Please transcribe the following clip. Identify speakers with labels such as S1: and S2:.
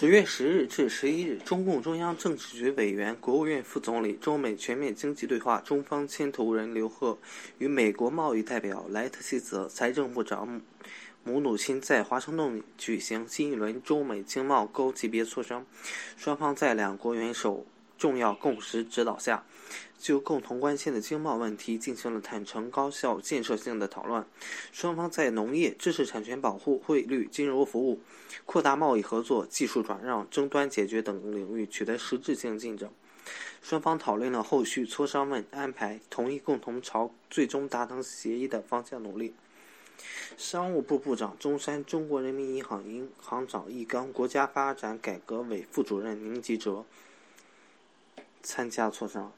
S1: 十月十日至十一日，中共中央政治局委员、国务院副总理、中美全面经济对话中方牵头人刘鹤与美国贸易代表莱特希泽、财政部长姆努钦在华盛顿举行新一轮中美经贸高级别磋商。双方在两国元首重要共识指导下，就共同关心的经贸问题进行了坦诚、高效、建设性的讨论。双方在农业、知识产权保护、汇率、金融服务、扩大贸易合作、技术转让、争端解决等领域取得实质性进展。双方讨论了后续磋商问安排，同意共同朝最终达成协议的方向努力。商务部部长中山中国人民银行银行长易纲、国家发展改革委副主任宁吉喆参加磋商